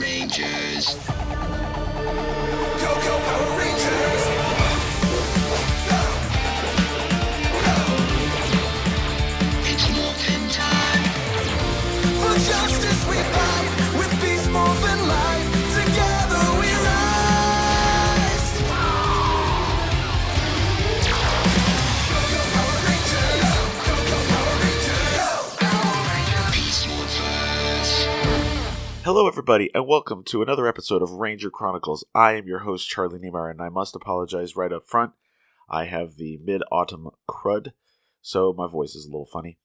Rangers. Hello, everybody, and welcome to another episode of Ranger Chronicles. I am your host, Charlie Neymar, and I must apologize right up front. I have the mid autumn crud, so my voice is a little funny.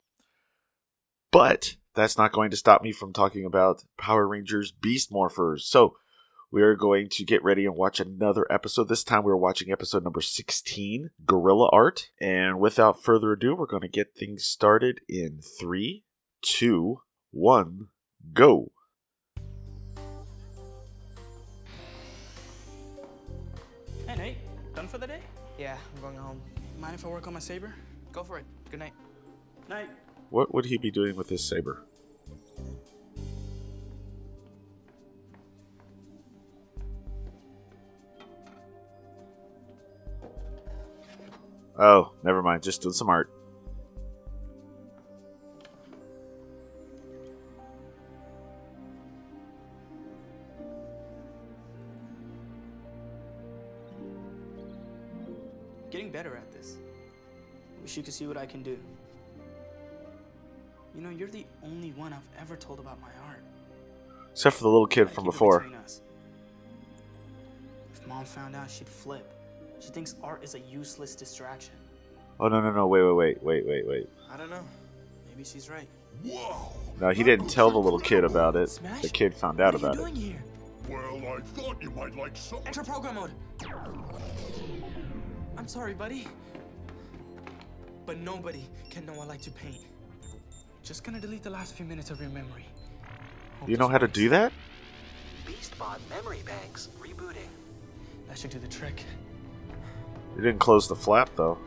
But that's not going to stop me from talking about Power Rangers Beast Morphers. So we are going to get ready and watch another episode. This time we're watching episode number 16, Gorilla Art. And without further ado, we're going to get things started in three, two, one, go. Done for the day? Yeah, I'm going home. Mind if I work on my saber? Go for it. Good night. Night. What would he be doing with his saber? Oh, never mind. Just doing some art. Getting better at this. Wish you could see what I can do. You know, you're the only one I've ever told about my art. Except for the little kid I from before. between us. If mom found out, she'd flip. She thinks art is a useless distraction. Oh no no no! Wait wait wait wait wait wait. I don't know. Maybe she's right. Wow. No, he didn't tell the little kid about it. Smash? The kid found out what are about you it. doing here? Well, I thought you might like some. Enter program mode. I'm sorry, buddy. But nobody can know I like to paint. Just gonna delete the last few minutes of your memory. Hope You know this how to do that? BeastBot memory banks rebooting. That should do the trick. You didn't close the flap though.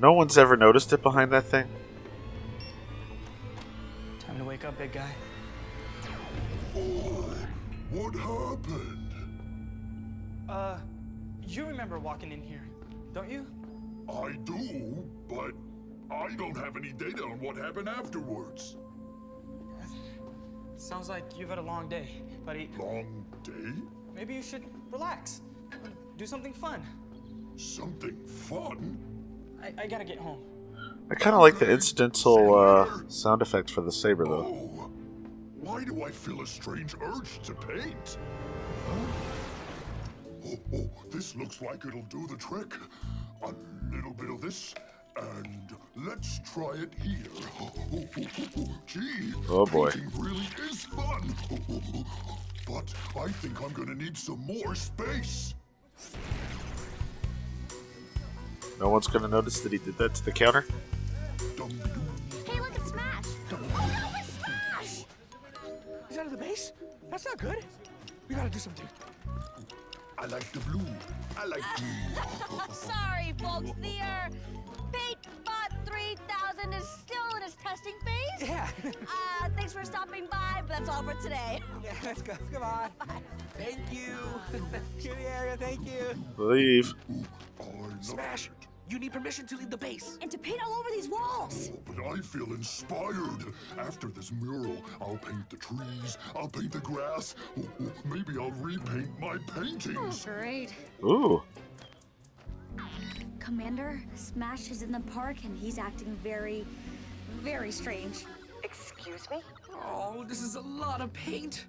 No one's ever noticed it behind that thing. Time to wake up, big guy. Oh, what happened? Uh, you remember walking in here, don't you? I do, but I don't have any data on what happened afterwards. Sounds like you've had a long day, buddy. Long day? Maybe you should relax. Do something fun. Something fun? I, I gotta get home. I kind of like the incidental uh, sound effect for the saber though. Why do I feel a strange urge to paint? Huh? Oh, oh, this looks like it'll do the trick. A little bit of this, and let's try it here. Oh, oh, oh, Gee, Oh, boy. painting really is fun. But I think I'm gonna need some more space. No one's gonna notice that he did that to the counter. That's not good. We gotta do something. I like the blue. I like blue. Sorry, folks. The uh, PaintBot 3000 is still in its testing phase. Yeah. Uh, thanks for stopping by, but that's all for today. yeah, let's go. Come on. Thank you. Clear area. Thank you. Leave. I love Smash! It. You need permission to leave the base. And to paint all over these walls. Oh, but I feel inspired. After this mural, I'll paint the trees, I'll paint the grass. Oh, oh, maybe I'll repaint my paintings. Oh, great. Ooh. Commander, Smash is in the park and he's acting very, very strange. Excuse me? Oh, this is a lot of paint.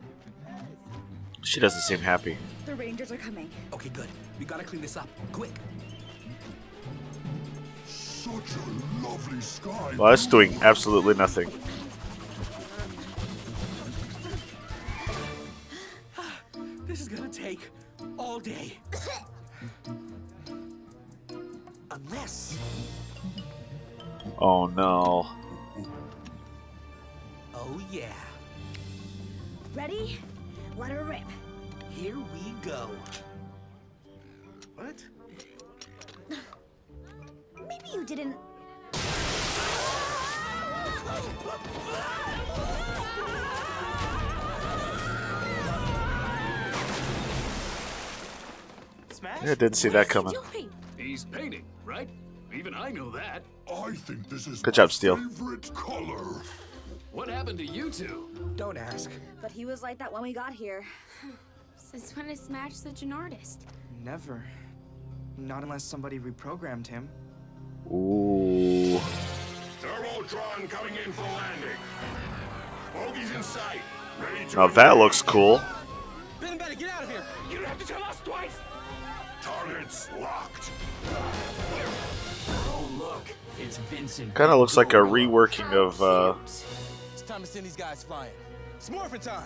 She doesn't seem happy. The Rangers are coming. Okay, good. We gotta clean this up. Quick. Well, that's doing absolutely nothing. This is gonna take all day. Unless. Oh no. Oh, yeah. Ready? Let her rip. Here we go. What? didn't... Smash? I didn't see that coming. He's painting, right? Even I know that. I think this is Good job, Steel. favorite color. What happened to you two? Don't ask. But he was like that when we got here. Since when is Smash such an artist? Never. Not unless somebody reprogrammed him. Ooh. Turbotron coming in for landing. Bogey's in sight. Ready to Now that looks cool. Ben better get out of here. You don't have to tell us twice. Targets locked. Oh look, it's Vincent. Kind of looks like a reworking of uh, It's time to send these guys flying. It's morphin' time.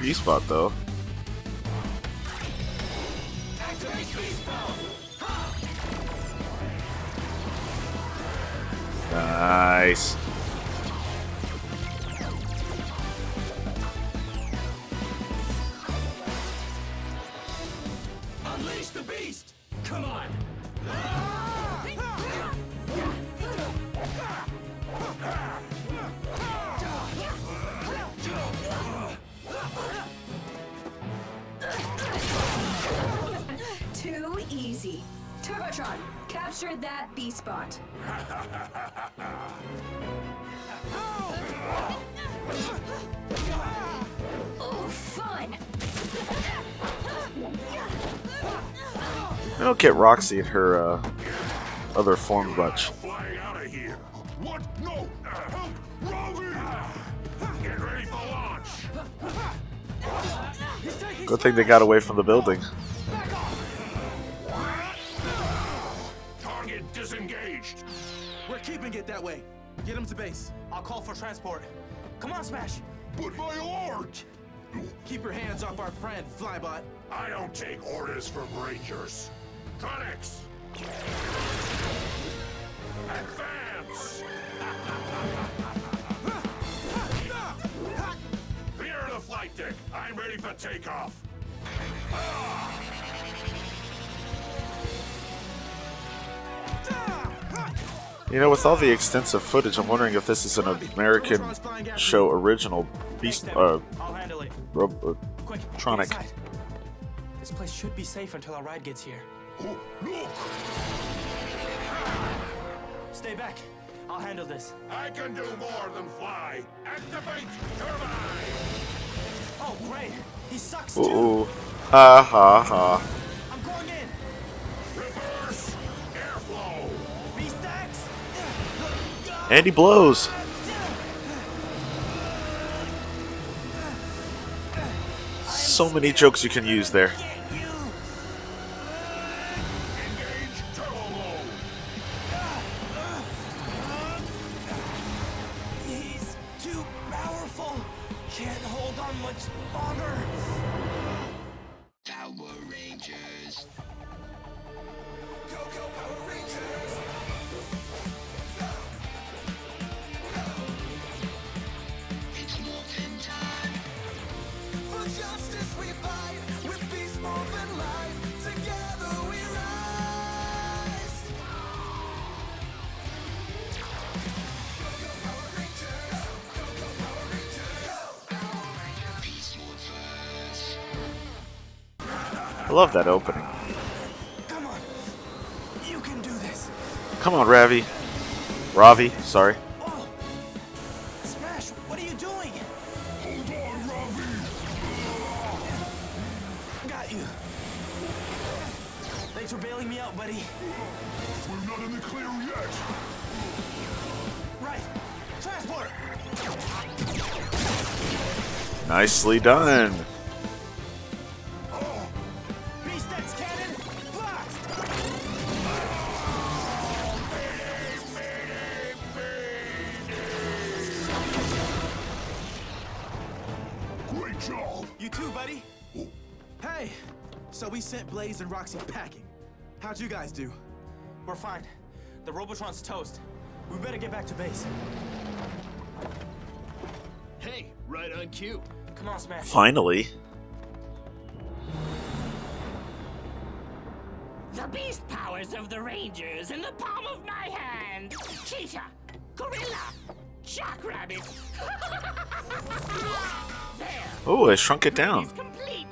B-Spot, though. Nice. Unleash the beast! Come on! Too easy. Turbotron, capture that B spot. Oh, fun! I don't get Roxy in her uh, other form much. Flying out of here. What? No. Help. Ravi. Get ready for launch. Good thing they got away from the building. Target disengaged. We're keeping it that way. Get him to base. I'll call for transport. Come on, Smash. But my art. Keep your hands off our friend, Flybot. I don't take orders from rangers. Tronics. Advance. Clear the flight deck. I'm ready for takeoff. Ah! You know, with all the extensive footage, I'm wondering if this is an American show original Beast uh, I'll handle it. Rob- uh, Quick, get Tronic. inside. This place should be safe until our ride gets here. Oh, look. Stay back. I'll handle this. I can do more than fly. Activate turbine. Oh, great. He sucks too. Ooh. Ha ha ha. And he blows. So many jokes you can use there. I love that opening. Come on. You can do this. Come on, Ravi. Ravi, sorry. Oh. Smash, what are you doing? Hold on, Ravi. Got you. Thanks for bailing me out, buddy. We're not in the clear yet. Right. Transport. Nicely done. We and Roxy packing. How'd you guys do? We're fine. The Robotron's toast. We better get back to base. Hey, right on cue. Come on, Smash. Finally. The beast powers of the Rangers in the palm of my hand. Cheetah, gorilla, jackrabbit. there. Oh, I shrunk it down. Complete.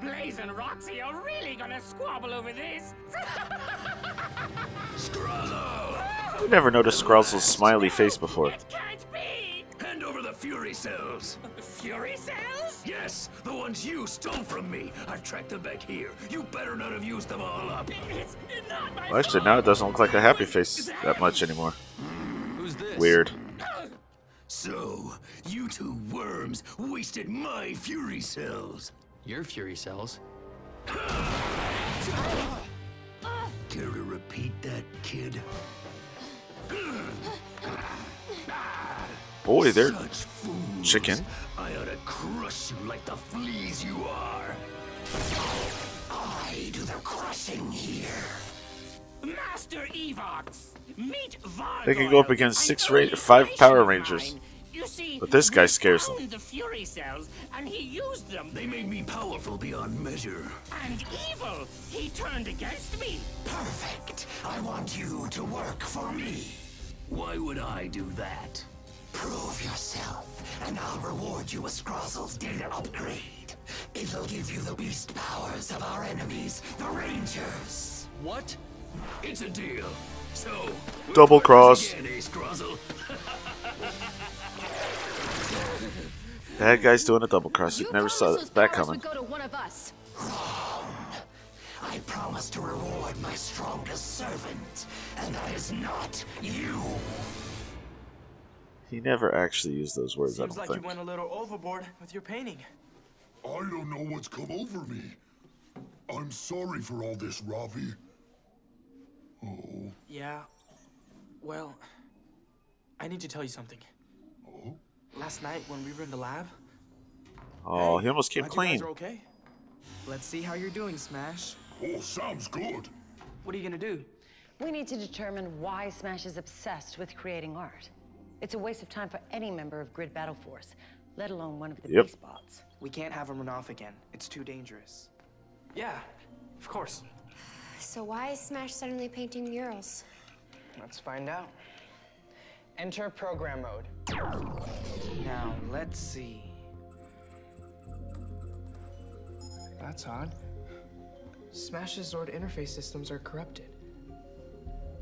Blaze Blaze and Roxy are really gonna squabble over this. You never noticed Scrozzle's smiley face before. It Can't be! Hand over the Fury cells. Fury cells? Yes, the ones you stole from me. I've tracked them back here. You better not have used them all up. It's not my Well, actually, now it doesn't look like a happy face that much anymore. Who's this? Weird. So, you two worms wasted my Fury cells. Your Fury cells. Care to repeat that, kid? Boy, they're Such fools. chicken. I ought to crush you like the fleas you are. I do the crushing here. Master Evox! Meet Vargoyle. They can go up against six ra- five Power Rangers. Mine. You see, But this guy scares them. found the Fury cells, and he used them. They made me powerful beyond measure. And evil! He turned against me. Perfect. I want you to work for me. Why would I do that? Prove yourself, and I'll reward you with Scrozzle's data upgrade. It'll give you the beast powers of our enemies, the Rangers. What? It's a deal. So, double cross. Again, Scrozzle? Bad guy's doing a double cross. You never saw that coming. go to one of us. I promise to reward my strongest servant, and that is not you. He never actually used those words, I don't like think. you went a little overboard with your painting. I don't know what's come over me. I'm sorry for all this, Ravi. Oh, Yeah. Well, I need to tell you something. Last night when we were in the lab, Oh, Hey, he almost came glad you clean. guys okay. Let's see how you're doing, Smash. oh, sounds good. What are you gonna do? We need to determine why Smash is obsessed with creating art. It's a waste of time for any member of Grid Battle Force, let alone one of the Yep. beast bots. We can't have him run off again. It's too dangerous. Yeah, of course. So why is Smash suddenly painting murals? Let's find out. Enter program mode. Now, let's see. That's odd. Smash's Zord interface systems are corrupted.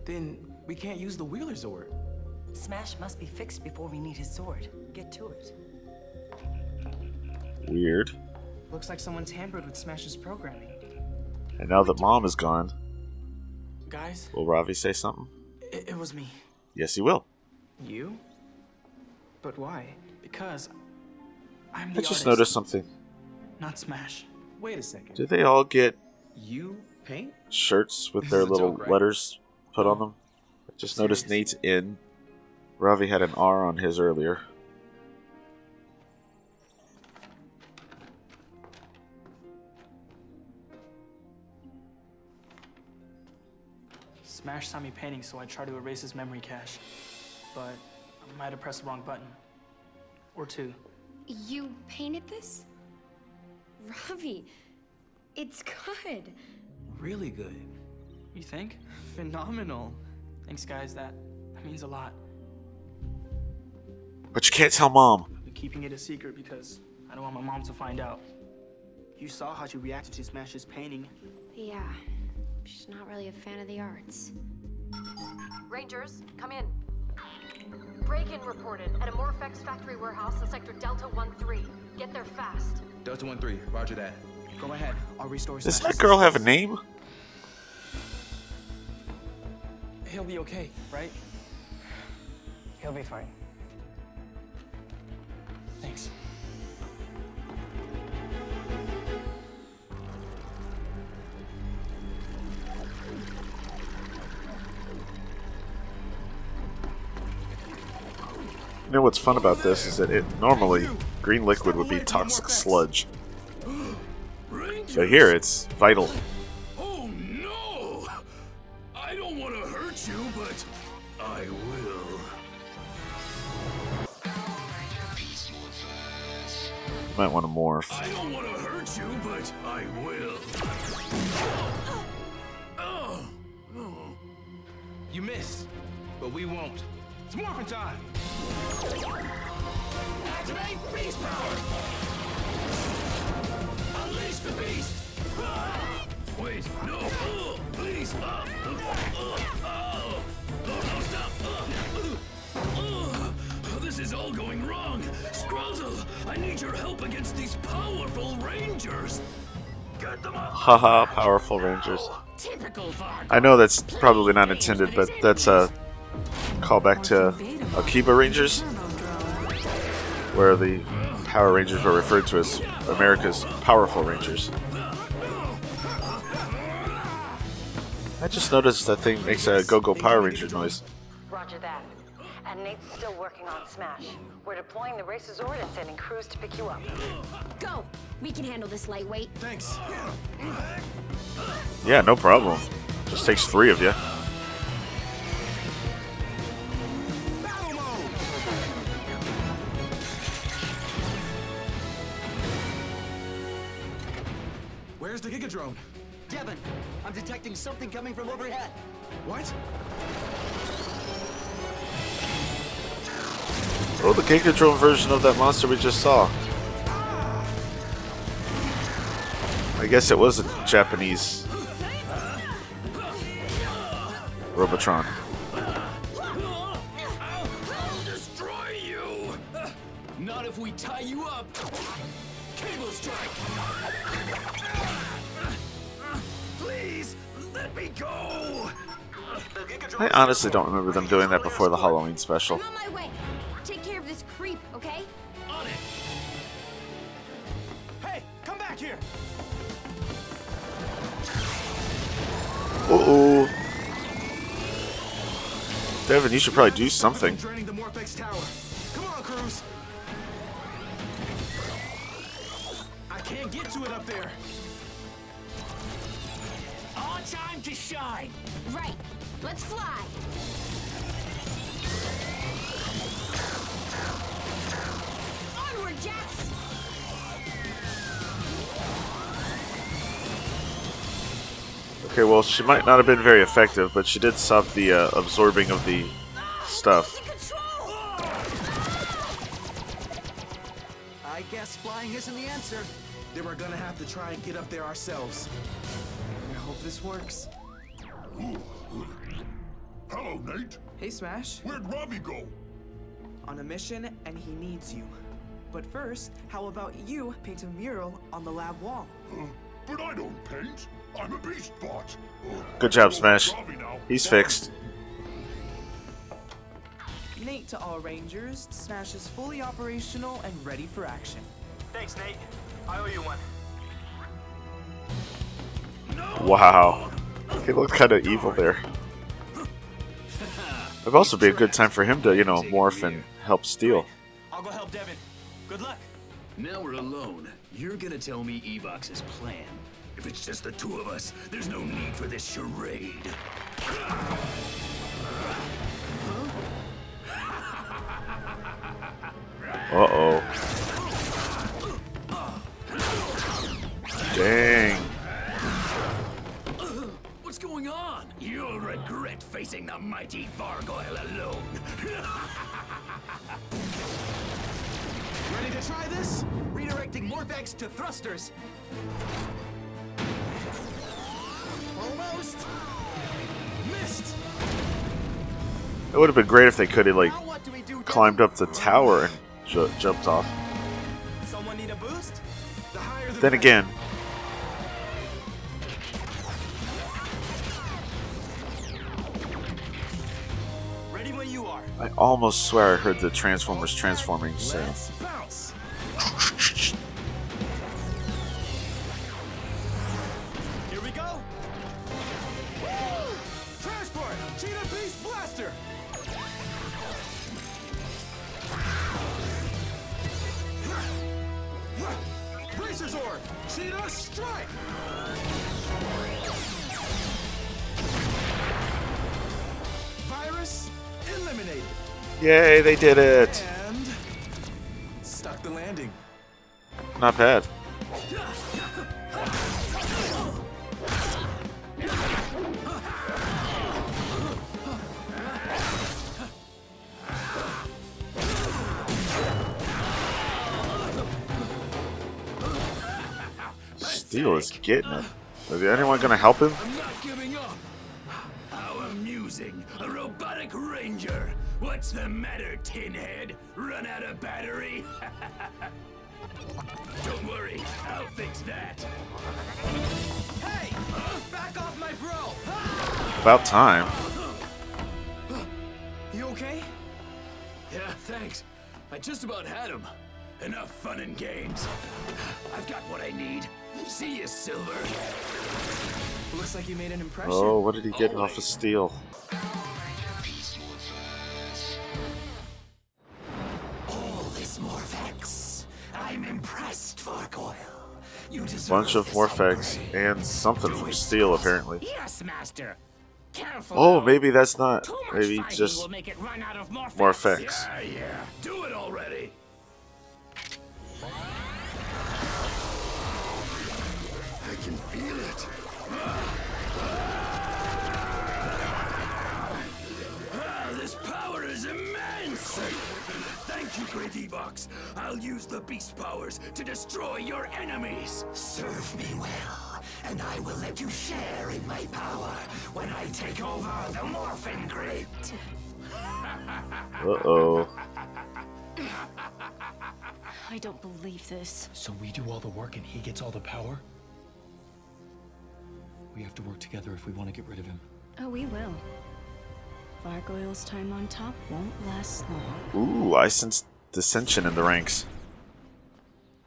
Then we can't use the Wheelzord. Smash must be fixed before we need his sword. Get to it. Weird. Looks like someone tampered with Smash's programming. And now that mom is gone, Guys, will Ravi say something? it, it was me. Yes, he will. You? But why? Because I'm the I just artist, noticed something. not Smash. Wait a second. Do they all get You paint? shirts with their little right? letters put on them? I just noticed Nate's in. Ravi had an R on his earlier. Smash saw me painting, so I tried to erase his memory cache. But I might have pressed the wrong button. Or two. You painted this? Ravi, it's good. Really good. You think? Phenomenal. Thanks, guys. That that means a lot. But you can't tell mom. I'm keeping it a secret because I don't want my mom to find out. You saw how she reacted to Smash's painting. Yeah, she's not really a fan of the arts. Rangers, come in. Break-in reported at a Morph-X factory warehouse in sector Delta 1-3. Get there fast. Delta 1-3, roger that. Go ahead. I'll restore Does that girl have a name? He'll be okay, right? He'll be fine. You know what's fun about this is that it normally green liquid would be toxic sludge, but here it's vital. Oh no! I don't want to hurt you, but I will. You might want to morph. I don't want to hurt you, but I will. Oh, oh. You missed, but we won't. It's morphin' time! Activate beast power! Unleash the beast! Wait, no! Uh, please! Uh, uh, uh, oh, no, stop! Uh, uh, uh, this is all going wrong! Scrozzle, I need your help against these powerful rangers! Get them up! Haha, powerful rangers. Typical I know that's probably not intended, but that's a callback to Akiba Rangers, where the Power Rangers were referred to as America's powerful Rangers. I just noticed that thing makes a Go-Go Power Ranger noise. Roger that. And Nate's still working on Smash. We're deploying the Racerzord and sending crews to pick you up. Go! We can handle this lightweight. Thanks. Yeah, no problem. Just takes three of you. Devon, I'm detecting something coming from overhead. What? Oh, the Gigadrone version of that monster we just saw. I guess it was a Japanese Robotron. I honestly don't remember them doing that before the Halloween special. I'm on my way. Take care of this creep, okay? On it! Hey, come back here! Uh oh. Devon, you should probably do something. Draining the Morph-X tower. Come on, Cruise. I can't get to it up there. Our time to shine. Right. Let's fly. Onward, Jets! Okay, well, she might not have been very effective, but she did stop the uh, absorbing of the stuff. I guess flying isn't the answer. Then we're gonna have to try and get up there ourselves. I hope this works. Hello, Nate. Hey, Smash. Where'd Ravi go? On a mission, and he needs you. But first, how about you paint a mural on the lab wall? Uh, but I don't paint. I'm a beast bot. Good job, Smash. He's fixed. Nate to all Rangers, Smash is fully operational and ready for action. Thanks, Nate. I owe you one. Wow. He looked kind of evil there. It'd also be a good time for him to, you know, morph and help steal. I'll go help Devon. Good luck. Now we're alone. You're gonna tell me Evox's plan. If it's just the two of us, there's no need for this charade. Uh oh. Facing the mighty Vargoyle alone. Ready to try this? Redirecting Morph-X to thrusters. Almost. Missed. It would have been great if they could have, like, climbed up the tower and ju- jumped off. Someone need a boost? The higher the Then again, almost swear I heard the Transformers transforming sound. Yay, they did it! And stuck the landing. Not bad. Steel is getting it. Is anyone gonna help him? Amusing. A robotic ranger. What's the matter, Tinhead? Run out of battery? Don't worry, I'll fix that. Hey! Uh, back off my bro! Ah! About time. You okay? Yeah, thanks. I just about had him. Enough fun and games. I've got what I need. See you, Silver. Looks like you made an impression. Oh, what did he get off of Steel? All this Morph-X. I'm impressed, Vargoyle. You deserve Bunch of this Morph-X and something from Steel, apparently. Yes, Master. Careful. Oh, maybe that's not. Maybe just will make it run out of Morph-X. Morph-X. Yeah, yeah. Do it already. Thank you, Great Evox. I'll use the beast powers to destroy your enemies. Serve me well, and I will let you share in my power when I take over the Morphin Grid. Uh oh. I don't believe this. So we do all the work and he gets all the power? We have to work together if we want to get rid of him. Oh, we will. Vargoyle's time on top won't last long. Ooh, I sense dissension in the ranks.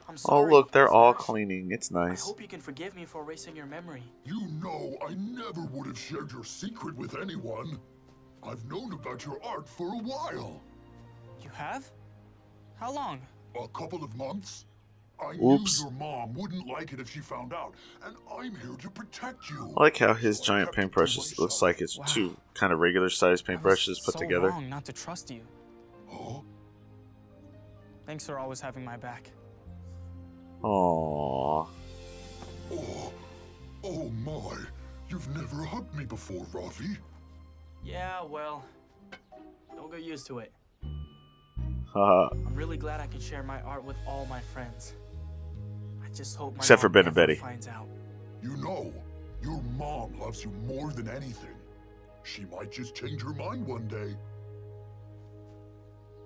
I'm Oh, look, they're all cleaning. It's nice. I hope you can forgive me for erasing your memory. You know I never would have shared your secret with anyone. I've known about your art for a while. You have? How long? A couple of months. I Oops. knew your mom wouldn't like it if she found out, and I'm here to protect you. I like how his giant paintbrushes looks like it's two kind of regular sized paintbrushes put so together. wrong not to trust you. Thanks for always having my back. Aww. Oh, oh my. You've never hugged me before, Ravi. Yeah, well, don't get used to it. Haha. I'm really glad I can share my art with all my friends. I just hope my Except for Ben and never Betty. finds out. You know, your mom loves you more than anything. She might just change her mind one day.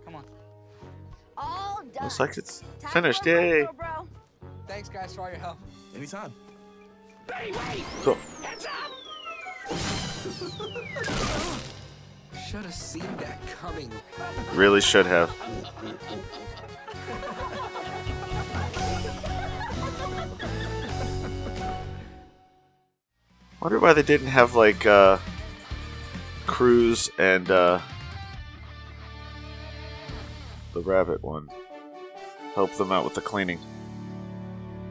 Come on. All done. Looks like it's Time finished. Yay. micro, bro. Thanks, guys, for all your help. Anytime. Hey, wait! Cool. Heads up! Should have seen that coming. Really should have. Wonder why they didn't have like uh Cruise and uh the rabbit one help them out with the cleaning.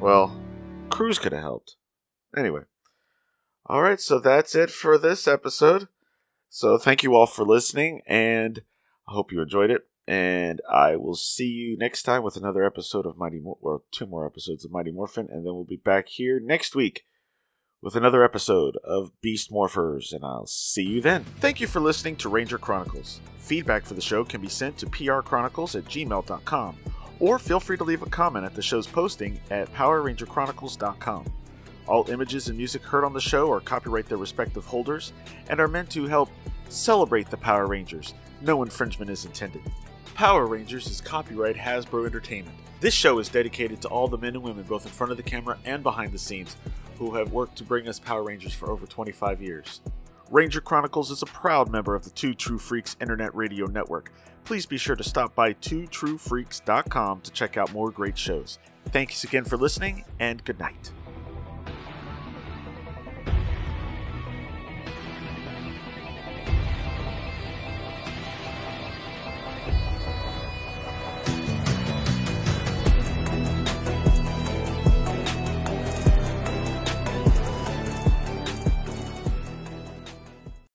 Well, Cruise could have helped. Anyway. Alright, so that's it for this episode. So thank you all for listening, and I hope you enjoyed it. And I will see you next time with another episode of Mighty Mor- or two more episodes of Mighty Morphin, and then we'll be back here next week with another episode of Beast Morphers, and I'll see you then. Thank you for listening to Ranger Chronicles. Feedback for the show can be sent to prchronicles at gmail.com, or feel free to leave a comment at the show's posting at powerrangerchronicles.com. All images and music heard on the show are copyright their respective holders and are meant to help celebrate the Power Rangers. No infringement is intended. Power Rangers is copyright Hasbro Entertainment. This show is dedicated to all the men and women, both in front of the camera and behind the scenes, who have worked to bring us Power Rangers for over 25 years. Ranger Chronicles is a proud member of the Two True Freaks Internet Radio Network. Please be sure to stop by twotruefreaks.com to check out more great shows. Thanks again for listening, and good night.